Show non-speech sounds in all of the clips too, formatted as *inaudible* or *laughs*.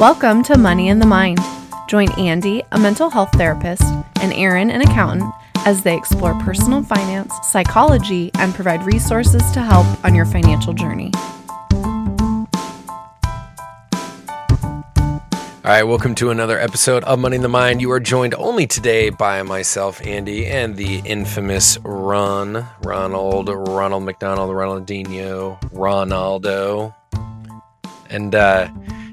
Welcome to Money in the Mind. Join Andy, a mental health therapist, and Aaron, an accountant, as they explore personal finance, psychology, and provide resources to help on your financial journey. All right, welcome to another episode of Money in the Mind. You are joined only today by myself, Andy, and the infamous Ron, Ronald, Ronald McDonald, Ronaldinho, Ronaldo. And uh,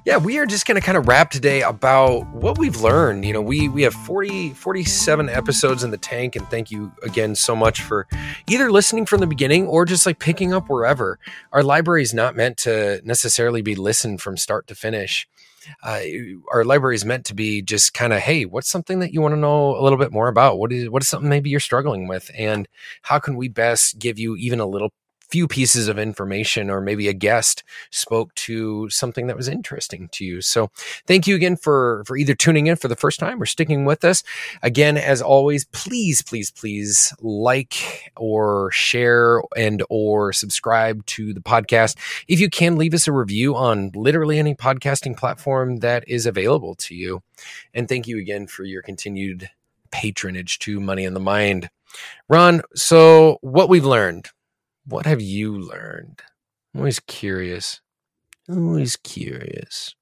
yeah, we are just going to kind of wrap today about what we've learned. You know, we we have 40 47 episodes in the tank and thank you again so much for either listening from the beginning or just like picking up wherever. Our library is not meant to necessarily be listened from start to finish uh, our library is meant to be just kind of hey what's something that you want to know a little bit more about what is what is something maybe you're struggling with and how can we best give you even a little few pieces of information or maybe a guest spoke to something that was interesting to you. So thank you again for for either tuning in for the first time or sticking with us. Again, as always, please, please, please like or share and or subscribe to the podcast. If you can leave us a review on literally any podcasting platform that is available to you. And thank you again for your continued patronage to Money in the Mind. Ron, so what we've learned what have you learned? I'm always curious. Always curious.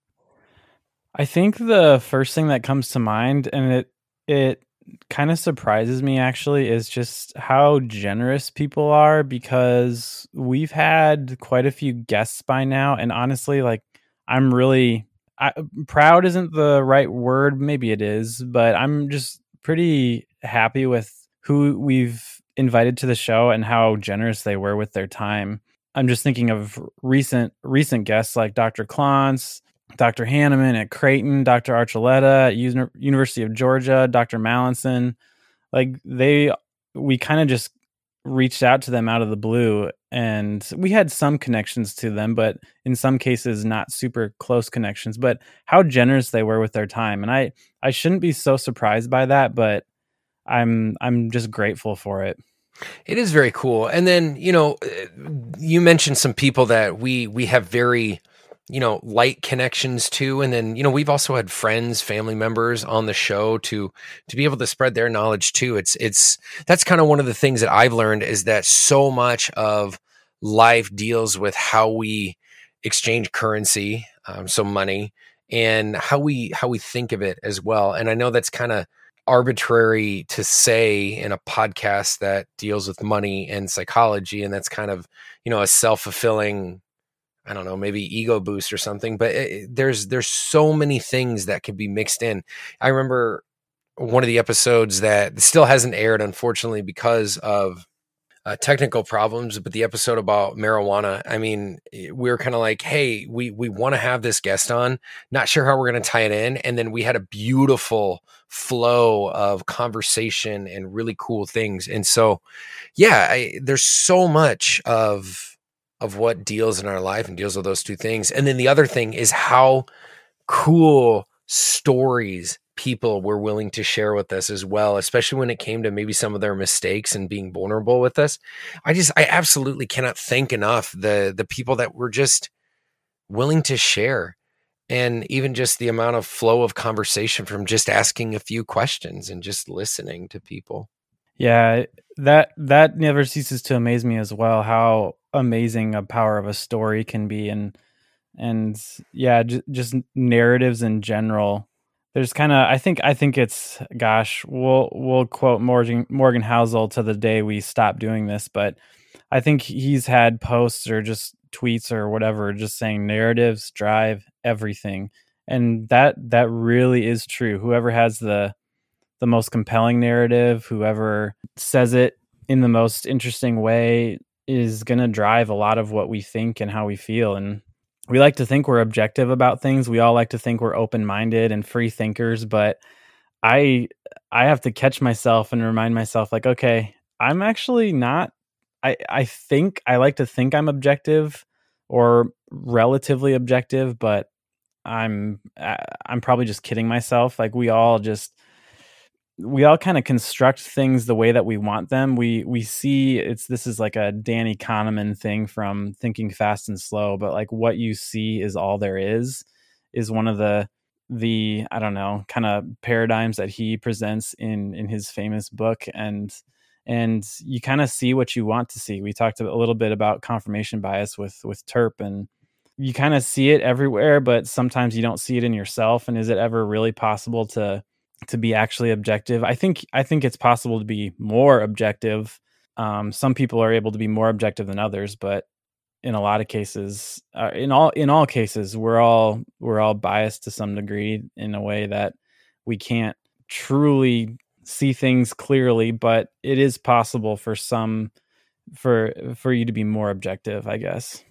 I think the first thing that comes to mind, and it it kind of surprises me actually, is just how generous people are because we've had quite a few guests by now, and honestly, like I'm really I, proud isn't the right word, maybe it is, but I'm just pretty happy with who we've invited to the show and how generous they were with their time. I'm just thinking of recent recent guests like Dr. Klontz, Dr. Hanneman at Creighton, Dr. Archuleta at Uni- University of Georgia, Dr. Mallinson. Like they, we kind of just reached out to them out of the blue, and we had some connections to them, but in some cases not super close connections. But how generous they were with their time, and I, I shouldn't be so surprised by that, but I'm I'm just grateful for it. It is very cool. And then, you know, you mentioned some people that we we have very you know light connections to. And then you know we've also had friends family members on the show to to be able to spread their knowledge too. It's it's that's kind of one of the things that i've learned is that so much of life deals with how we exchange currency um, so money and how we how we think of it as well. And i know that's kind of arbitrary to say in a podcast that deals with money and psychology and that's kind of you know a self-fulfilling i don't know maybe ego boost or something but it, there's there's so many things that could be mixed in. I remember one of the episodes that still hasn't aired unfortunately because of uh, technical problems, but the episode about marijuana, I mean, eh, we are kind of like, hey, we we want to have this guest on. Not sure how we're going to tie it in, and then we had a beautiful flow of conversation and really cool things. And so, yeah, I, there's so much of of what deals in our life and deals with those two things. And then the other thing is how cool stories people were willing to share with us as well, especially when it came to maybe some of their mistakes and being vulnerable with us. I just I absolutely cannot thank enough the the people that were just willing to share and even just the amount of flow of conversation from just asking a few questions and just listening to people. Yeah, that that never ceases to amaze me as well how amazing a power of a story can be and and yeah, j- just narratives in general there's kind of I think I think it's gosh we'll we'll quote Morgan Morgan Housel to the day we stop doing this, but I think he's had posts or just tweets or whatever just saying narratives drive everything, and that that really is true. Whoever has the the most compelling narrative, whoever says it in the most interesting way, is going to drive a lot of what we think and how we feel, and we like to think we're objective about things. We all like to think we're open-minded and free thinkers, but I I have to catch myself and remind myself like, okay, I'm actually not I I think I like to think I'm objective or relatively objective, but I'm I'm probably just kidding myself. Like we all just we all kind of construct things the way that we want them. We we see it's this is like a Danny Kahneman thing from Thinking Fast and Slow, but like what you see is all there is is one of the the I don't know kind of paradigms that he presents in in his famous book and and you kind of see what you want to see. We talked a little bit about confirmation bias with with Terp and you kind of see it everywhere but sometimes you don't see it in yourself and is it ever really possible to to be actually objective? I think I think it's possible to be more objective. Um, some people are able to be more objective than others, but in a lot of cases uh, in all in all cases we're all we're all biased to some degree in a way that we can't truly see things clearly but it is possible for some for for you to be more objective i guess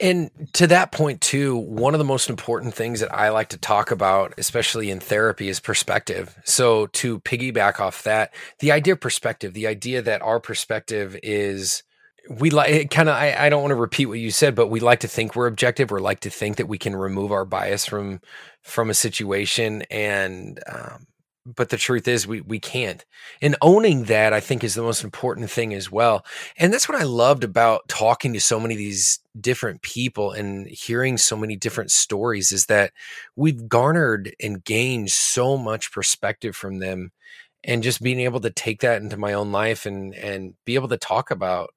and to that point too one of the most important things that i like to talk about especially in therapy is perspective. So to piggyback off that the idea of perspective the idea that our perspective is we like it kind of I, I don't want to repeat what you said but we like to think we're objective. Or like to think that we can remove our bias from from a situation. And um, but the truth is we we can't. And owning that i think is the most important thing as well. And that's what i loved about talking to so many of these different people and hearing so many different stories is that we've garnered and gained so much perspective from them and just being able to take that into my own life and and be able to talk about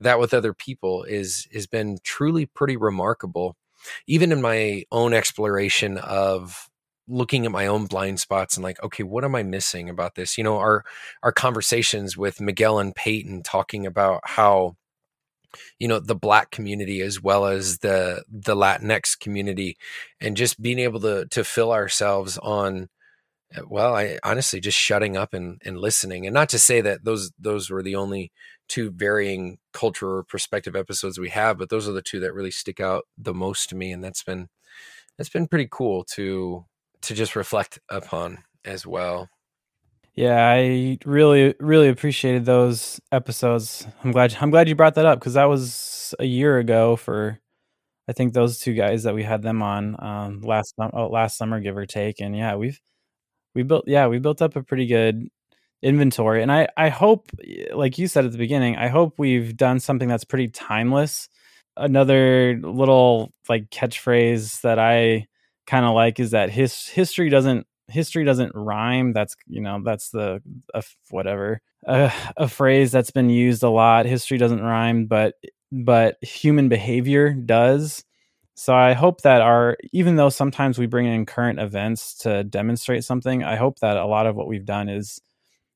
that with other people is has been truly pretty remarkable. Even in my own exploration of looking at my own blind spots and like okay what am i missing about this? You know our our conversations with miguel and peyton talking about how you know the black community as well as the the latinx community and just being able to to fill ourselves on uh, well i honestly just shutting up and and listening. And not to say that those those were the only two varying culture or perspective episodes we have, but those are the two that really stick out the most to me, and that's been that's been pretty cool to to just reflect upon as well. Yeah, I really really appreciated those episodes. I'm glad I'm glad you brought that up because that was a year ago for I think those two guys that we had them on um, last oh, last summer, give or take. And yeah, we've we built yeah we built up a pretty good inventory. And I, I hope, like you said at the beginning, I hope we've done something that's pretty timeless. Another little like catchphrase that I kind of like is that his history doesn't history doesn't rhyme. That's you know that's the whatever a phrase that's been used a lot. History doesn't rhyme, but but human behavior does. So I hope that our even though sometimes we bring in current events to demonstrate something, I hope that a lot of what we've done is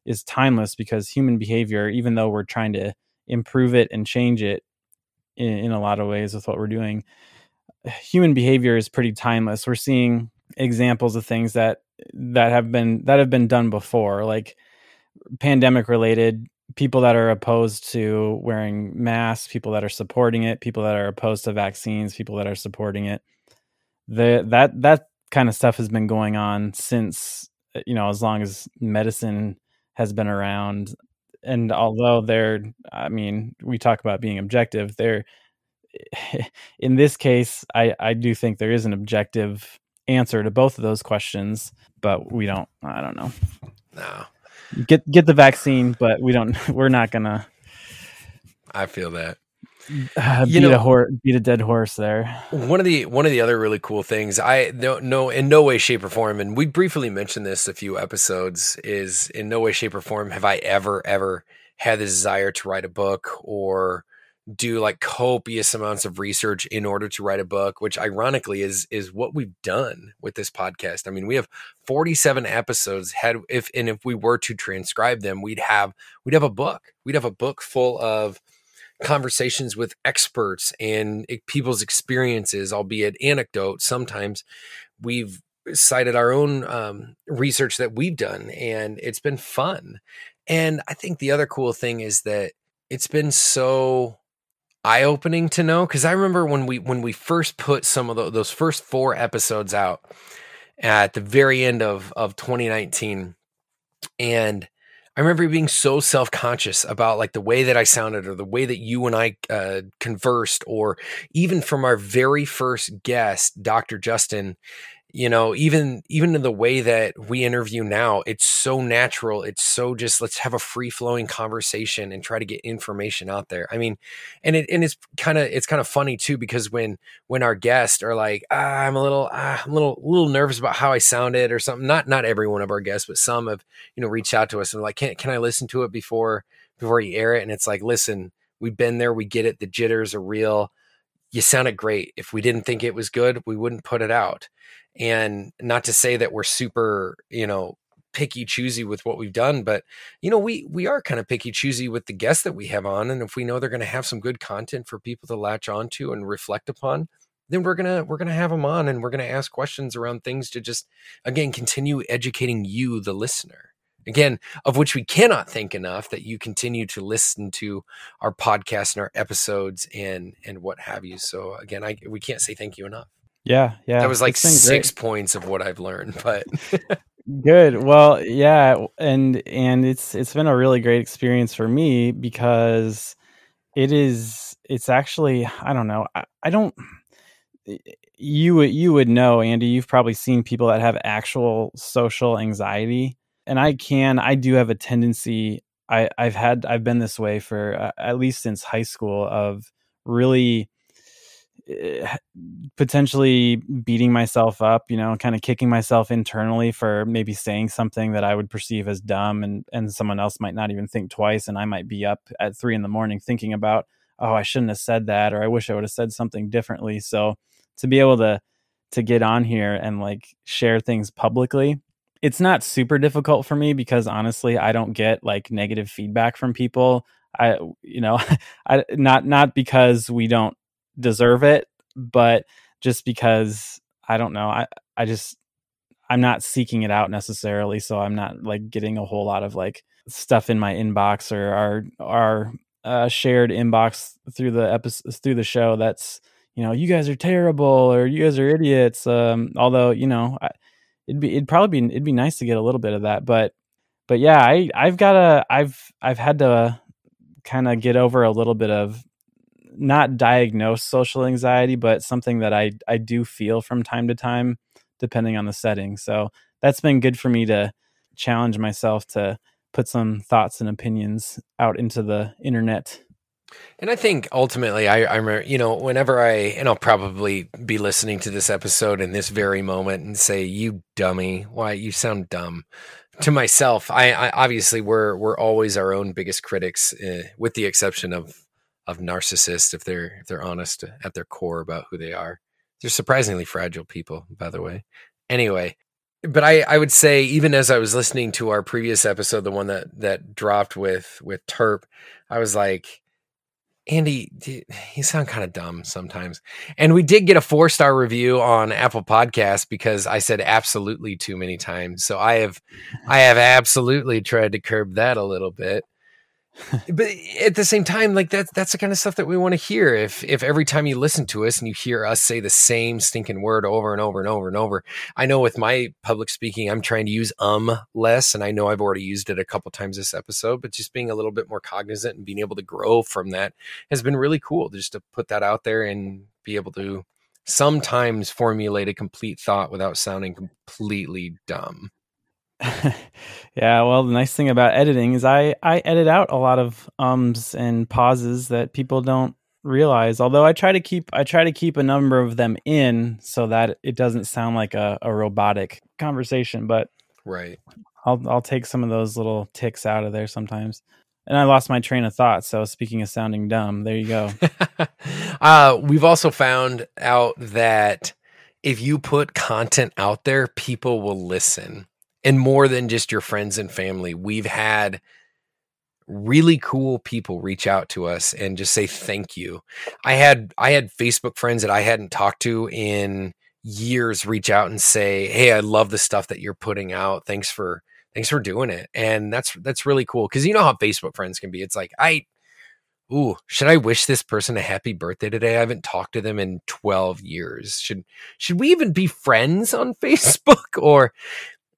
is timeless because human behavior, even though we're trying to improve it and change it in, in a lot of ways with what we're doing, human behavior is pretty timeless. We're seeing examples of things that that have been that have been done before, like pandemic related people that are opposed to wearing masks, people that are supporting it, people that are opposed to vaccines, people that are supporting it. The that that kind of stuff has been going on since you know as long as medicine has been around and although they're i mean we talk about being objective they're in this case i i do think there is an objective answer to both of those questions but we don't i don't know no get get the vaccine but we don't *laughs* we're not gonna i feel that *sighs* uh, beat know, a horse, beat a dead horse there. One of the one of the other really cool things I no no in no way shape or form, and we briefly mentioned this a few episodes. Is in no way shape or form have I ever ever had the desire to write a book or do like copious amounts of research in order to write a book which ironically is is what we've done with this podcast i mean we have 47 episodes had if and if we were to transcribe them we'd have we'd have a book we'd have a book full of conversations with experts and people's experiences, albeit anecdote. Sometimes we've cited our own um, research that we've done, and it's been fun. And I think the other cool thing is that it's been so eye opening to know because I remember when we when we first put some of the, those first four episodes out at the very end of of 2019, and I remember being so self conscious about like the way that I sounded or the way that you and I uh, conversed, or even from our very first guest, Dr. Justin. You know even even in the way that we interview now it's so natural it's so just let's have a free flowing conversation and try to get information out there. I mean and it and it's kind of it's kind of funny too because when when our guests are like ah, i'm a little ah, i'm a little little nervous about how i sounded or something not not every one of our guests but some have you know reached out to us and like can, can i listen to it before before you air it? And it's like listen we've been there we get it the jitters are real you sounded great. If we didn't think it was good we wouldn't put it out. And not to say that we're super you know picky choosy with what we've done but you know we we are kind of picky choosy with the guests that we have on and if we know they're going to have some good content for people to latch onto and reflect upon then we're gonna we're gonna have them on and we're gonna ask questions around things to just again continue educating you the listener again of which we cannot thank enough that you continue to listen to our podcast and our episodes and and what have you so again i we can't say thank you enough yeah, yeah. That was like six great. points of what I've learned, *laughs* but *laughs* good. Well, yeah, and and it's it's been a really great experience for me because it is it's actually I don't know I, I don't you would you would know Andy you've probably seen people that have actual social anxiety and I can I do have a tendency I I've had I've been this way for uh, at least since high school of really Eh, potentially beating myself up, you know, kind of kicking myself internally for maybe saying something that I would perceive as dumb and and someone else might not even think twice and I might be up at three in the morning thinking about, oh, I shouldn't have said that or I wish I would have said something differently. So to be able to to get on here and like share things publicly, it's not super difficult for me because honestly, I don't get like negative feedback from people. I you know, *laughs* I not not because we don't deserve it, but just because I don't know, I I just I'm not seeking it out necessarily, so I'm not like getting a whole lot of like stuff in my inbox or our our uh, shared inbox through the episode through the show that's you know you guys are terrible or you guys are idiots. Um, although you know I, it'd be it'd probably be it'd be nice to get a little bit of that, but but yeah, I I've got a I've I've had to kind of get over a little bit of not diagnose social anxiety, but something that I I do feel from time to time, depending on the setting. So that's been good for me to challenge myself to put some thoughts and opinions out into the internet. And I think ultimately, I, I remember, you know, whenever I, and I'll probably be listening to this episode in this very moment and say, "You dummy, why you sound dumb." To myself, I, I obviously we're we're always our own biggest critics, uh, with the exception of of narcissists if they're if they're honest at their core about who they are. They're surprisingly fragile people, by the way. Anyway, but I, I would say even as I was listening to our previous episode, the one that that dropped with with Terp, I was like, Andy, you sound kind of dumb sometimes. And we did get a four star review on Apple Podcasts because I said absolutely too many times. So I have I have absolutely tried to curb that a little bit but at the same time, like that's that's the kind of stuff that we want to hear. If if every time you listen to us and you hear us say the same stinking word over and over and over and over, I know with my public speaking, I'm trying to use um less, and I know I've already used it a couple times this episode, but just being a little bit more cognizant and being able to grow from that has been really cool. Just to put that out there and be able to sometimes formulate a complete thought without sounding completely dumb. *laughs* yeah, well, the nice thing about editing is I I edit out a lot of ums and pauses that people don't realize. Although I try to keep I try to keep a number of them in so that it doesn't sound like a, a robotic conversation. But right, I'll I'll take some of those little ticks out of there sometimes. And I lost my train of thought. So speaking of sounding dumb, there you go. *laughs* uh, we've also found out that if you put content out there, people will listen and more than just your friends and family. We've had really cool people reach out to us and just say thank you. I had I had Facebook friends that I hadn't talked to in years reach out and say, "Hey, I love the stuff that you're putting out. Thanks for thanks for doing it." And that's that's really cool cuz you know how Facebook friends can be. It's like, "I Ooh, should I wish this person a happy birthday today? I haven't talked to them in 12 years. Should should we even be friends on *laughs* Facebook or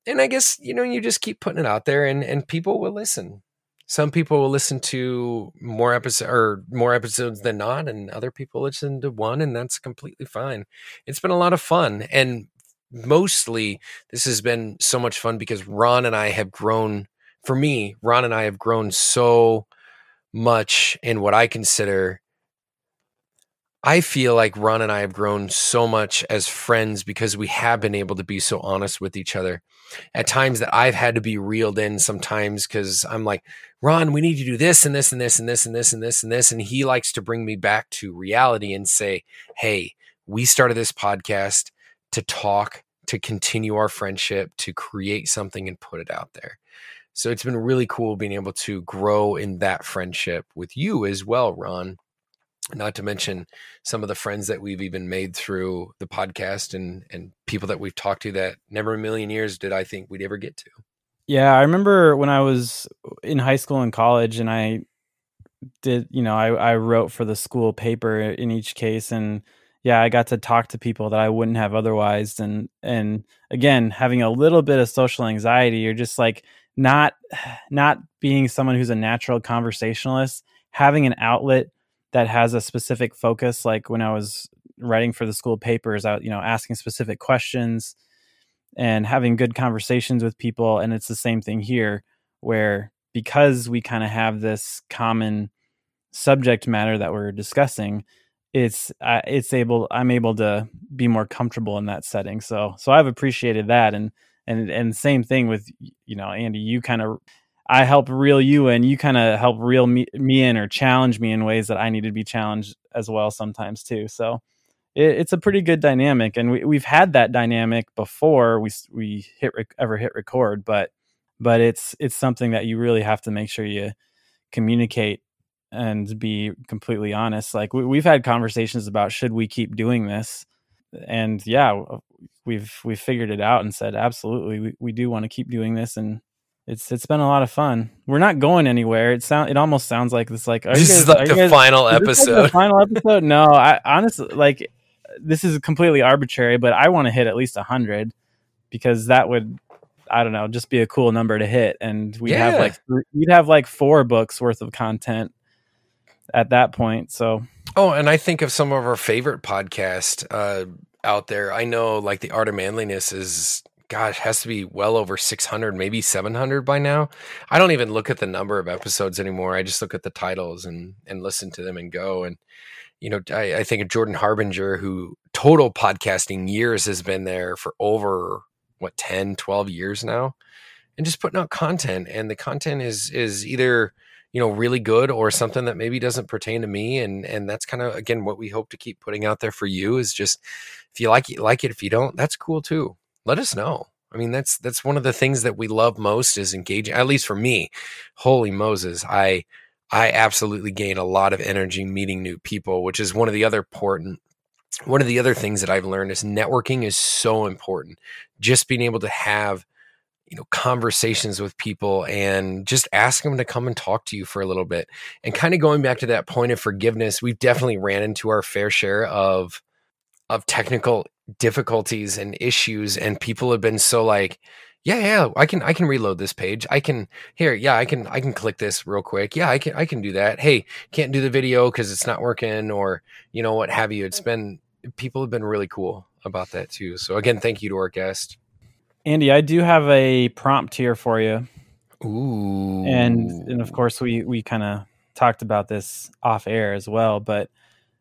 and I guess you know you just keep putting it out there, and and people will listen. Some people will listen to more episodes or more episodes than not, and other people listen to one, and that's completely fine. It's been a lot of fun, and mostly this has been so much fun because Ron and I have grown. For me, Ron and I have grown so much in what I consider. I feel like Ron and I have grown so much as friends because we have been able to be so honest with each other. At times that I've had to be reeled in sometimes because I'm like, Ron, we need to do this and this and this and this and this and this and this. And he likes to bring me back to reality and say, Hey, we started this podcast to talk, to continue our friendship, to create something and put it out there. So it's been really cool being able to grow in that friendship with you as well, Ron. Not to mention some of the friends that we've even made through the podcast and and people that we've talked to that never a million years did I think we'd ever get to. Yeah, I remember when I was in high school and college and I did, you know, I, I wrote for the school paper in each case and yeah, I got to talk to people that I wouldn't have otherwise. And and again, having a little bit of social anxiety, you're just like not *sighs* not being someone who's a natural conversationalist, having an outlet that has a specific focus. Like when I was writing for the school papers, out you know asking specific questions and having good conversations with people. And it's the same thing here, where because we kind of have this common subject matter that we're discussing it's uh, it's able I'm able to be more comfortable in that setting. So so I've appreciated that and and and same thing with you know Andy you kind of I help reel you in. You kind of help reel me, me in or challenge me in ways that I need to be challenged as well sometimes too. So it, it's a pretty good dynamic and we we've had that dynamic before we we hit rec- ever hit record but but it's it's something that you really have to make sure you communicate and be completely honest. Like we, have had conversations about should we keep doing this? And yeah we've we've figured it out and said absolutely we, we do want to keep doing this and it's it's been a lot of fun we're not going anywhere it sound it almost sounds like this like this guys, is like the guys, final episode like the final *laughs* episode no i honestly like this is completely arbitrary but i want to hit at least 100 because that would I don't know, just be a cool number to hit, and we'd yeah. have like we'd have like four books worth of content at that point. So, oh, and I think of some of our favorite podcast uh, out there. I know like the Art of Manliness is gosh, it has to be well over 600, maybe 700 by now. I don't even look at the number of episodes anymore. I just look at the titles and and listen to them and go. And you know, I, I think of Jordan Harbinger, who total podcasting years has been there for over what 10, 12 years now, and just putting out content. And the content is is either you know really good or something that maybe doesn't pertain to me and and that's kind of again what we hope to keep putting out there for you is just if you like it like it if you don't that's cool too let us know. I mean that's that's one of the things that we love most is engaging at least for me. Holy moses i i absolutely gain a lot of energy meeting new people which is one of the other important one of the other things that I've learned is networking is so important. Just being able to have you know conversations with people and just ask them to come and talk to you for a little bit. And kind of going back to that point of forgiveness we've definitely ran into our fair share of of technical difficulties and issues and people have been so like yeah yeah i can i can reload this page. I can here yeah i can i can click this real quick. Yeah i can i can do that. Hey can't do the video because it's not working or you know what have you. It's been people have been really cool about that too. So again thank you to our guest. Andy, I do have a prompt here for you. Ooh. And and of course we we kind of talked about this off air as well, but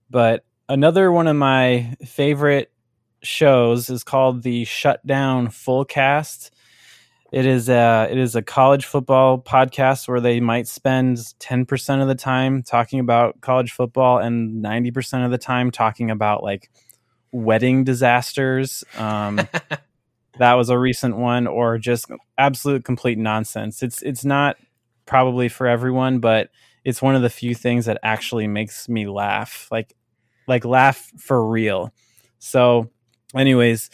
but another one of my favorite shows is called the Shutdown Fullcast. It is a it is a college football podcast where they might spend 10% of the time talking about college football and 90% of the time talking about like wedding disasters. Um *laughs* that was a recent one or just absolute complete nonsense. It's it's not probably for everyone, but it's one of the few things that actually makes me laugh. Like like laugh for real. So anyways,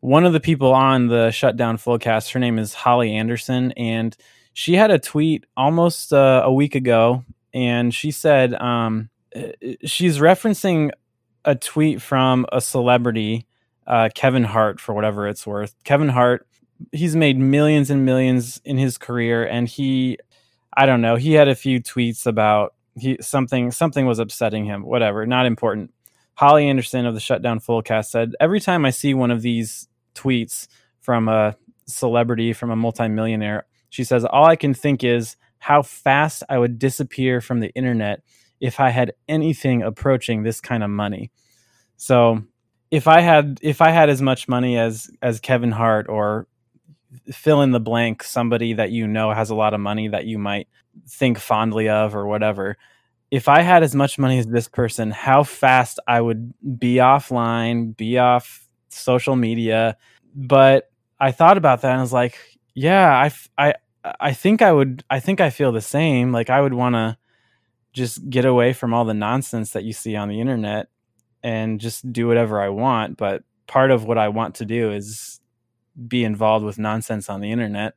one of the people on the shutdown fullcast, her name is Holly Anderson and she had a tweet almost uh, a week ago and she said um, she's referencing a tweet from a celebrity uh, Kevin Hart for whatever it's worth. Kevin Hart, he's made millions and millions in his career, and he, I don't know, he had a few tweets about he something something was upsetting him. Whatever, not important. Holly Anderson of the Shutdown Fullcast said, "Every time I see one of these tweets from a celebrity, from a multimillionaire. She says, All I can think is how fast I would disappear from the internet if I had anything approaching this kind of money. So if I had if I had as much money as as Kevin Hart or fill in the blank somebody that you know has a lot of money that you might think fondly of or whatever if i had as much money as this person how fast i would be offline be off social media. But i thought about that and i was like yeah i i i think i would i think i feel the same. Like i would want to just get away from all the nonsense that you see on the internet and just do whatever i want. But part of what i want to do is be involved with nonsense on the internet.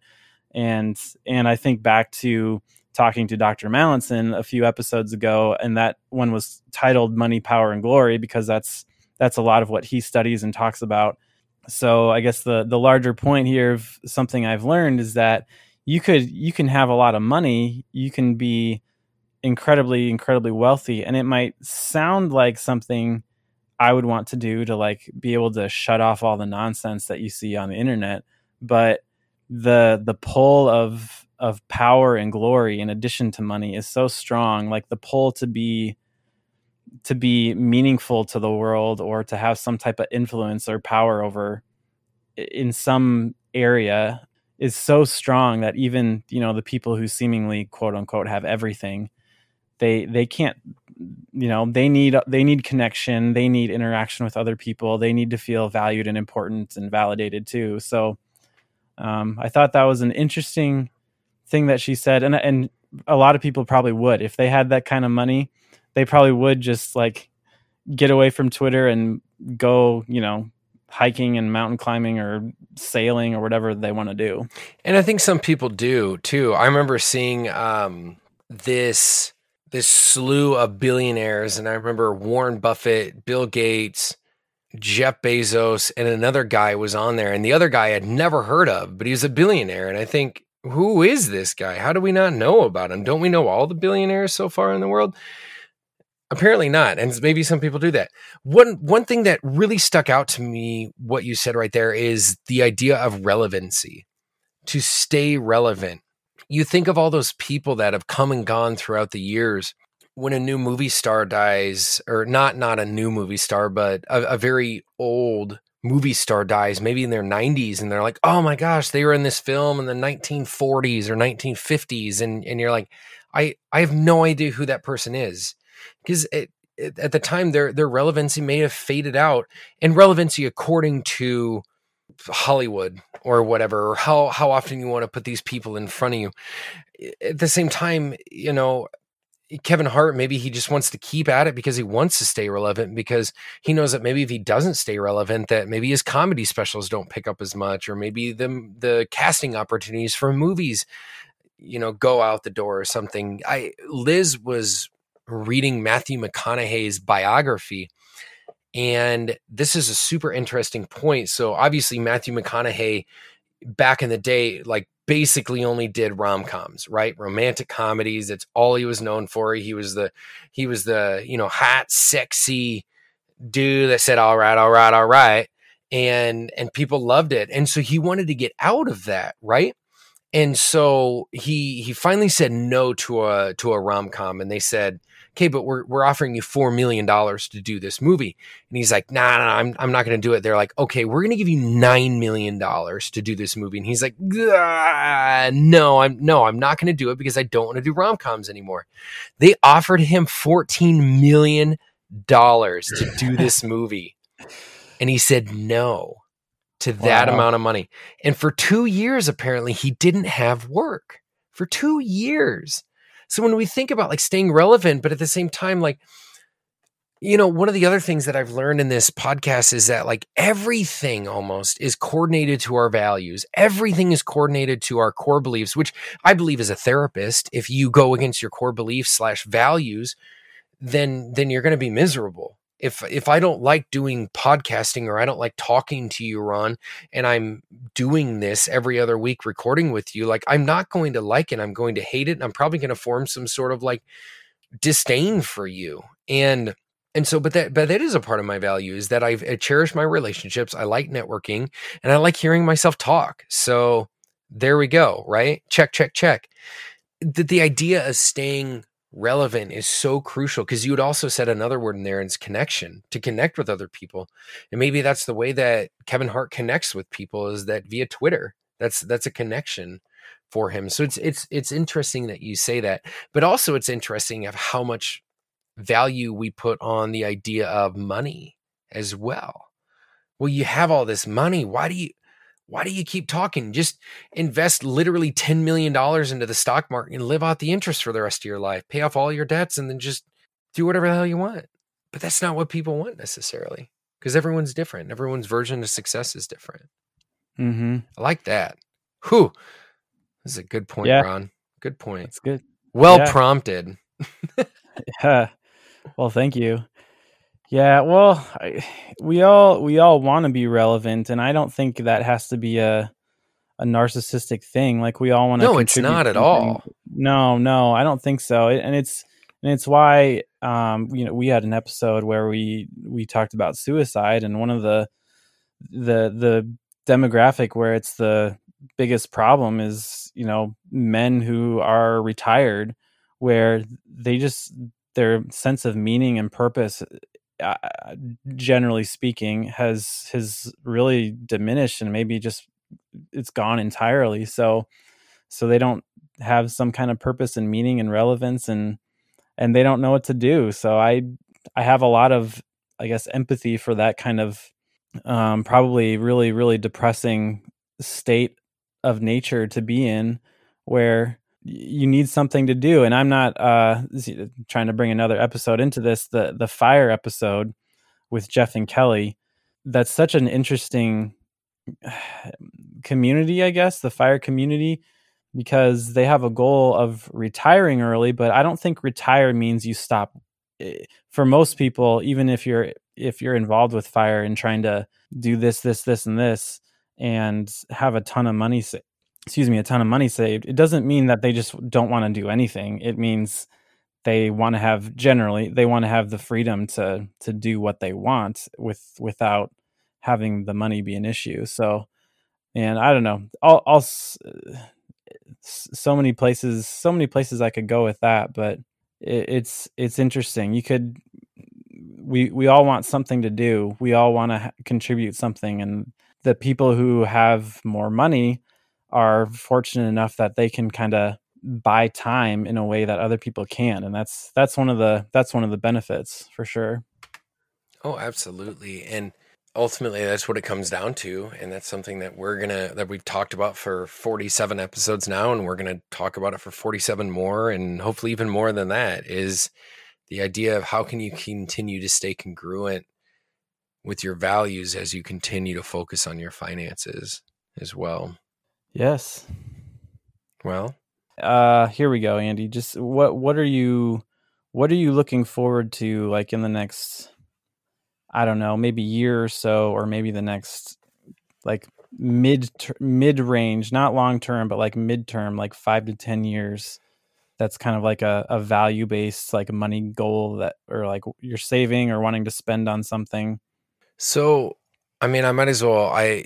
And and I think back to talking to Dr. Mallinson a few episodes ago, and that one was titled "Money, Power, and Glory" because that's that's a lot of what he studies and talks about. So I guess the the larger point here of something I've learned is that you could you can have a lot of money, you can be incredibly incredibly wealthy, and it might sound like something I would want to do to like be able to shut off all the nonsense that you see on the internet. But the the pull of of power and glory in addition to money is so strong. Like the pull to be to be meaningful to the world or to have some type of influence or power over in some area is so strong that even you know the people who seemingly quote unquote have everything they they can't you know they need they need connection they need interaction with other people they need to feel valued and important and validated too so um, i thought that was an interesting thing that she said and and a lot of people probably would if they had that kind of money they probably would just like get away from twitter and go you know hiking and mountain climbing or sailing or whatever they want to do and i think some people do too i remember seeing um, this this slew of billionaires. And I remember Warren Buffett, Bill Gates, Jeff Bezos, and another guy was on there. And the other guy I'd never heard of, but he was a billionaire. And I think, who is this guy? How do we not know about him? Don't we know all the billionaires so far in the world? Apparently not. And maybe some people do that. One one thing that really stuck out to me, what you said right there, is the idea of relevancy. To stay relevant you think of all those people that have come and gone throughout the years when a new movie star dies or not not a new movie star but a, a, very old movie star dies maybe in their 90s and they're like oh my gosh they were in this film in the 1940s or 1950s and and you're like i i have no idea who that person is because at the time their their relevancy may have faded out and relevancy according to Hollywood or whatever, or how how often you want to put these people in front of you. At the same time, you know, Kevin Hart, maybe he just wants to keep at it because he wants to stay relevant because he knows that maybe if he doesn't stay relevant, that maybe his comedy specials don't pick up as much, or maybe the the casting opportunities for movies, you know, go out the door or something. I Liz was reading Matthew McConaughey's biography and this is a super interesting point. So obviously Matthew McConaughey back in the day like basically only did rom-coms, right? Romantic comedies. That's all he was known for. He was the he was the, you know, hot, sexy dude that said all right, all right, all right. And and people loved it. And so he wanted to get out of that, right? And so he he finally said no to a to a rom-com and they said okay, but we're, we're offering you $4 million to do this movie. And he's like, nah, nah, nah I'm, I'm not going to do it. They're like, okay, we're going to give you $9 million to do this movie. And he's like, no, I'm, no, I'm not going to do it because I don't want to do rom-coms anymore. They offered him $14 million to do *laughs* this movie. And he said no to that wow. amount of money. And for two years, apparently, he didn't have work for two years. So when we think about like staying relevant, but at the same time, like, you know, one of the other things that I've learned in this podcast is that like everything almost is coordinated to our values. Everything is coordinated to our core beliefs, which I believe as a therapist, if you go against your core beliefs slash values, then then you're going to be miserable if if I don't like doing podcasting or I don't like talking to you, Ron, and I'm doing this every other week recording with you, like I'm not going to like it. I'm going to hate it. And I'm probably going to form some sort of like disdain for you. And And so, but that, but that is a part of my value is that I've, I cherish my relationships. I like networking and I like hearing myself talk. So there we go. Right. Check, check, check. The, the idea of staying relevant is so crucial because you had also said another word in there and it's connection to connect with other people. And maybe that's the way that kevin hart connects with people is that via twitter. That's that's a connection for him. So it's it's it's interesting that you say that. But also it's interesting of how much value we put on the idea of money as well. Well you have all this money. Why do you why do you keep talking? Just invest literally $10 million into the stock market and live out the interest for the rest of your life. Pay off all your debts and then just do whatever the hell you want. But that's not what people want necessarily because everyone's different. Everyone's version of success is different. Mm-hmm. I like that. Whew. This is a good point, Yeah. Ron. Good point. It's good. Well Yeah. prompted. *laughs* *laughs* Yeah. Well, thank you. Yeah. Well, I, we all we all want to be relevant, and I don't think that has to be a a narcissistic thing. Like we all want to. No, it's not at all. No, no, I don't think so. And it's and it's why um you know we had an episode where we we talked about suicide, and one of the the the demographic where it's the biggest problem is you know men who are retired where they just their sense of meaning and purpose uh, generally speaking has has really diminished and maybe just it's gone entirely. So so they don't have some kind of purpose and meaning and relevance and and they don't know what to do. So i i have a lot of i guess empathy for that kind of um probably really really depressing state of nature to be in where you need something to do. And i'm not uh trying to bring another episode into this the the fire episode with jeff and kelly. That's such an interesting *sighs* community i guess the fire community because they have a goal of retiring early but i don't think retire means you stop. For most people even if you're if you're involved with fire and trying to do this this this and this and have a ton of money excuse me a ton of money saved it doesn't mean that they just don't want to do anything. It means they want to have generally they want to have the freedom to to do what they want with without having the money be an issue. So and i don't know all, all uh, s- so many places so many places i could go with that but it, it's it's interesting. You could we we all want something to do. We all want to contribute something and the people who have more money are fortunate enough that they can kind of buy time in a way that other people can and that's that's one of the that's one of the benefits for sure Oh, absolutely. And ultimately that's what it comes down to. And that's something that we're gonna that we've talked about for 47 episodes now, and we're gonna talk about it for 47 more and hopefully even more than that is the idea of how can you continue to stay congruent with your values as you continue to focus on your finances as well. Yes. Well, uh here we go andy. Just what what are you what are you looking forward to like in the next i don't know maybe year or so or maybe the next like mid mid range not long term but like midterm like 5 to 10 years? That's kind of like a, a value based like money goal that or like you're saving or wanting to spend on something? So, I mean, I might as well. I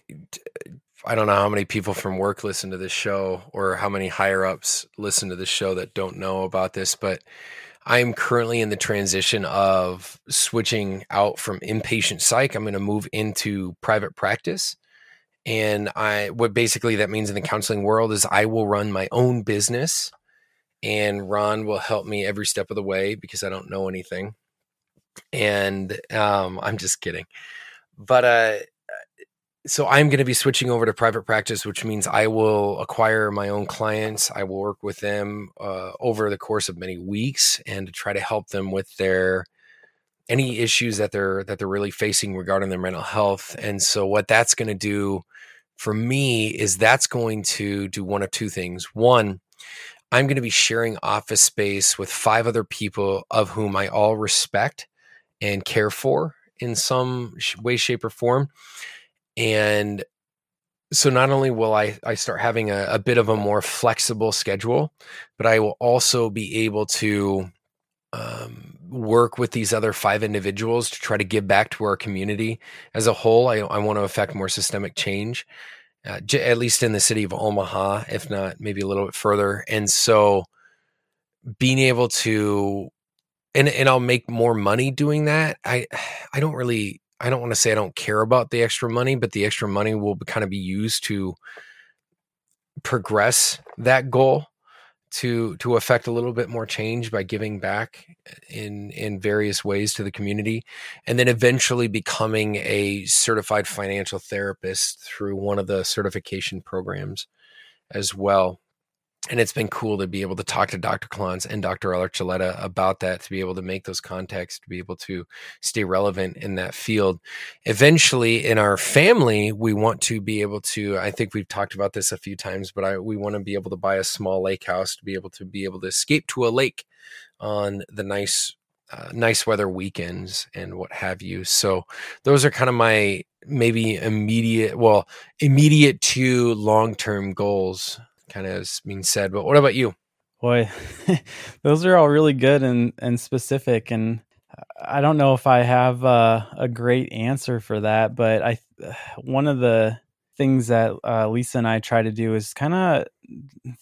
I don't know how many people from work listen to this show, or how many higher ups listen to this show that don't know about this. But I'm currently in the transition of switching out from inpatient psych. I'm going to move into private practice, and I what basically that means in the counseling world is I will run my own business, and Ron will help me every step of the way because I don't know anything. And um, I'm just kidding but uh so i'm going to be switching over to private practice which means i will acquire my own clients. I will work with them uh, over the course of many weeks and try to help them with their any issues that they're that they're really facing regarding their mental health. And so what that's going to do for me is that's going to do one of two things. One i'm going to be sharing office space with five other people of whom i all respect and care for in some way shape or form and so not only will i i start having a, a bit of a more flexible schedule but i will also be able to um, work with these other five individuals to try to give back to our community as a whole. I, I want to affect more systemic change, uh, j- at least in the city of Omaha, if not maybe a little bit further. And so being able to, and, and I'll make more money doing that. I, *sighs* I don't really, I don't want to say I don't care about the extra money, but the extra money will kind of be used to progress that goal to to affect a little bit more change by giving back in in various ways to the community and then eventually becoming a certified financial therapist through one of the certification programs as well and it's been cool to be able to talk to Dr. Klontz and Dr. Archuleta about that, to be able to make those contacts, to be able to stay relevant in that field. Eventually, in our family, we want to be able to. I think we've talked about this a few times, but I, we want to be able to buy a small lake house to be able to be able to escape to a lake on the nice, uh, nice weather weekends and what have you. So those are kind of my maybe immediate, well, immediate to long term goals kind of is being said. But what about you? Boy, *laughs* those are all really good and and specific, and I don't know if I have a great answer for that. But I, *sighs* one of the things that uh, Lisa and I try to do is kind of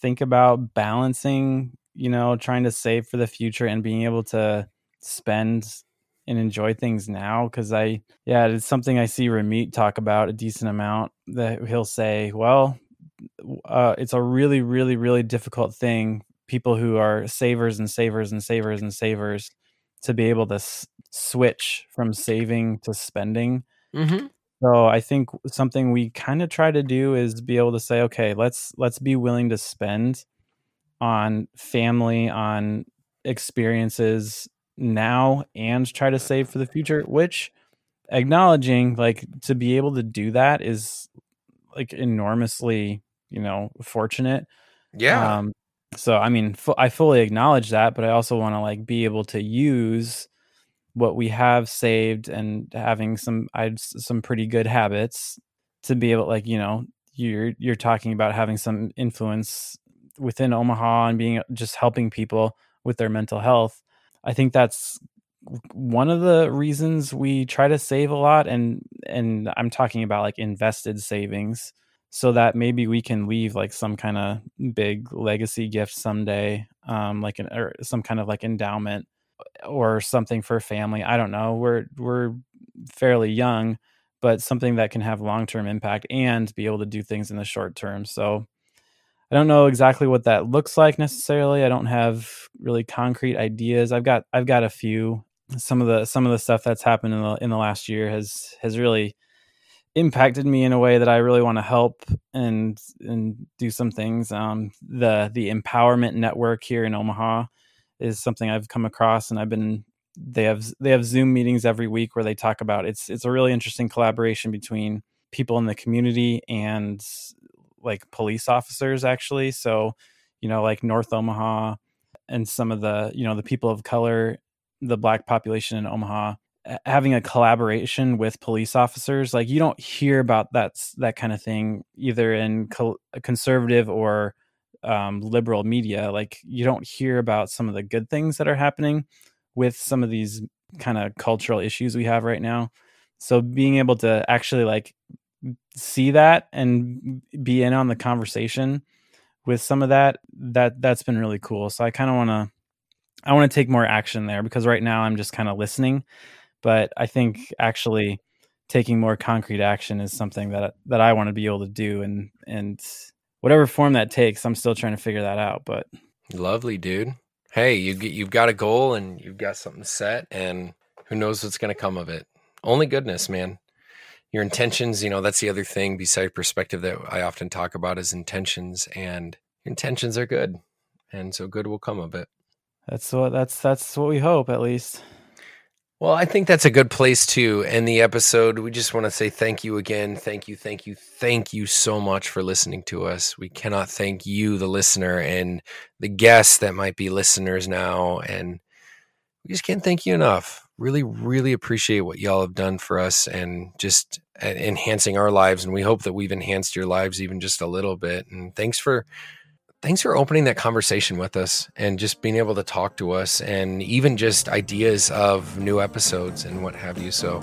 think about balancing, you know, trying to save for the future and being able to spend and enjoy things now because I yeah it's something I see Ramit talk about a decent amount that he'll say well uh, it's a really, really, really difficult thing. People who are savers and savers and savers and savers to be able to s- switch from saving to spending. Mm-hmm. So I think something we kind of try to do is be able to say, okay, let's let's be willing to spend on family, on experiences now, and try to save for the future. Which acknowledging like to be able to do that is like enormously you know fortunate yeah. um so i mean fu- i fully acknowledge that but i also want to like be able to use what we have saved and having some i some pretty good habits to be able like you know you're you're talking about having some influence within omaha and being just helping people with their mental health. I think that's one of the reasons we try to save a lot and and i'm talking about like invested savings so that maybe we can leave like some kind of big legacy gift someday um like an or some kind of like endowment or something for family i don't know we're we're fairly young but something that can have long-term impact and be able to do things in the short term so i don't know exactly what that looks like necessarily i don't have really concrete ideas i've got i've got a few some of the some of the stuff that's happened in the in the last year has has really impacted me in a way that I really want to help and and do some things. Um, the the empowerment network here in Omaha is something I've come across, and I've been they have they have Zoom meetings every week where they talk about it's it's a really interesting collaboration between people in the community and like police officers actually. So you know like North Omaha and some of the you know the people of color, the black population in Omaha having a collaboration with police officers like you don't hear about that that kind of thing either in co- conservative or um, liberal media like you don't hear about some of the good things that are happening with some of these kind of cultural issues we have right now. So being able to actually like see that and be in on the conversation with some of that that that's been really cool. So i kind of want to i want to take more action there because right now i'm just kind of listening but I think mm-hmm. actually taking more concrete action is something that that I want to be able to do and and whatever form that takes I'm still trying to figure that out but lovely dude. Hey you you've got a goal and you've got something set and who knows what's going to come of it. Only goodness man. Your intentions you know that's the other thing beside perspective that I often talk about is intentions and intentions are good and so good will come of it. That's what that's that's what we hope at least well, I think that's a good place to end the episode. We just want to say thank you again. Thank you, thank you, thank you so much for listening to us. We cannot thank you, the listener, and the guests that might be listeners now. And we just can't thank you enough. Really, really appreciate what y'all have done for us and just uh, enhancing our lives. And we hope that we've enhanced your lives even just a little bit. And thanks for thanks for opening that conversation with us and just being able to talk to us and even just ideas of new episodes and what have you. So,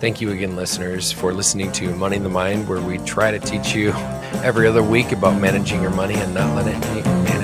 thank you again, listeners, for listening to Money in the Mind, where we try to teach you every other week about managing your money and not letting it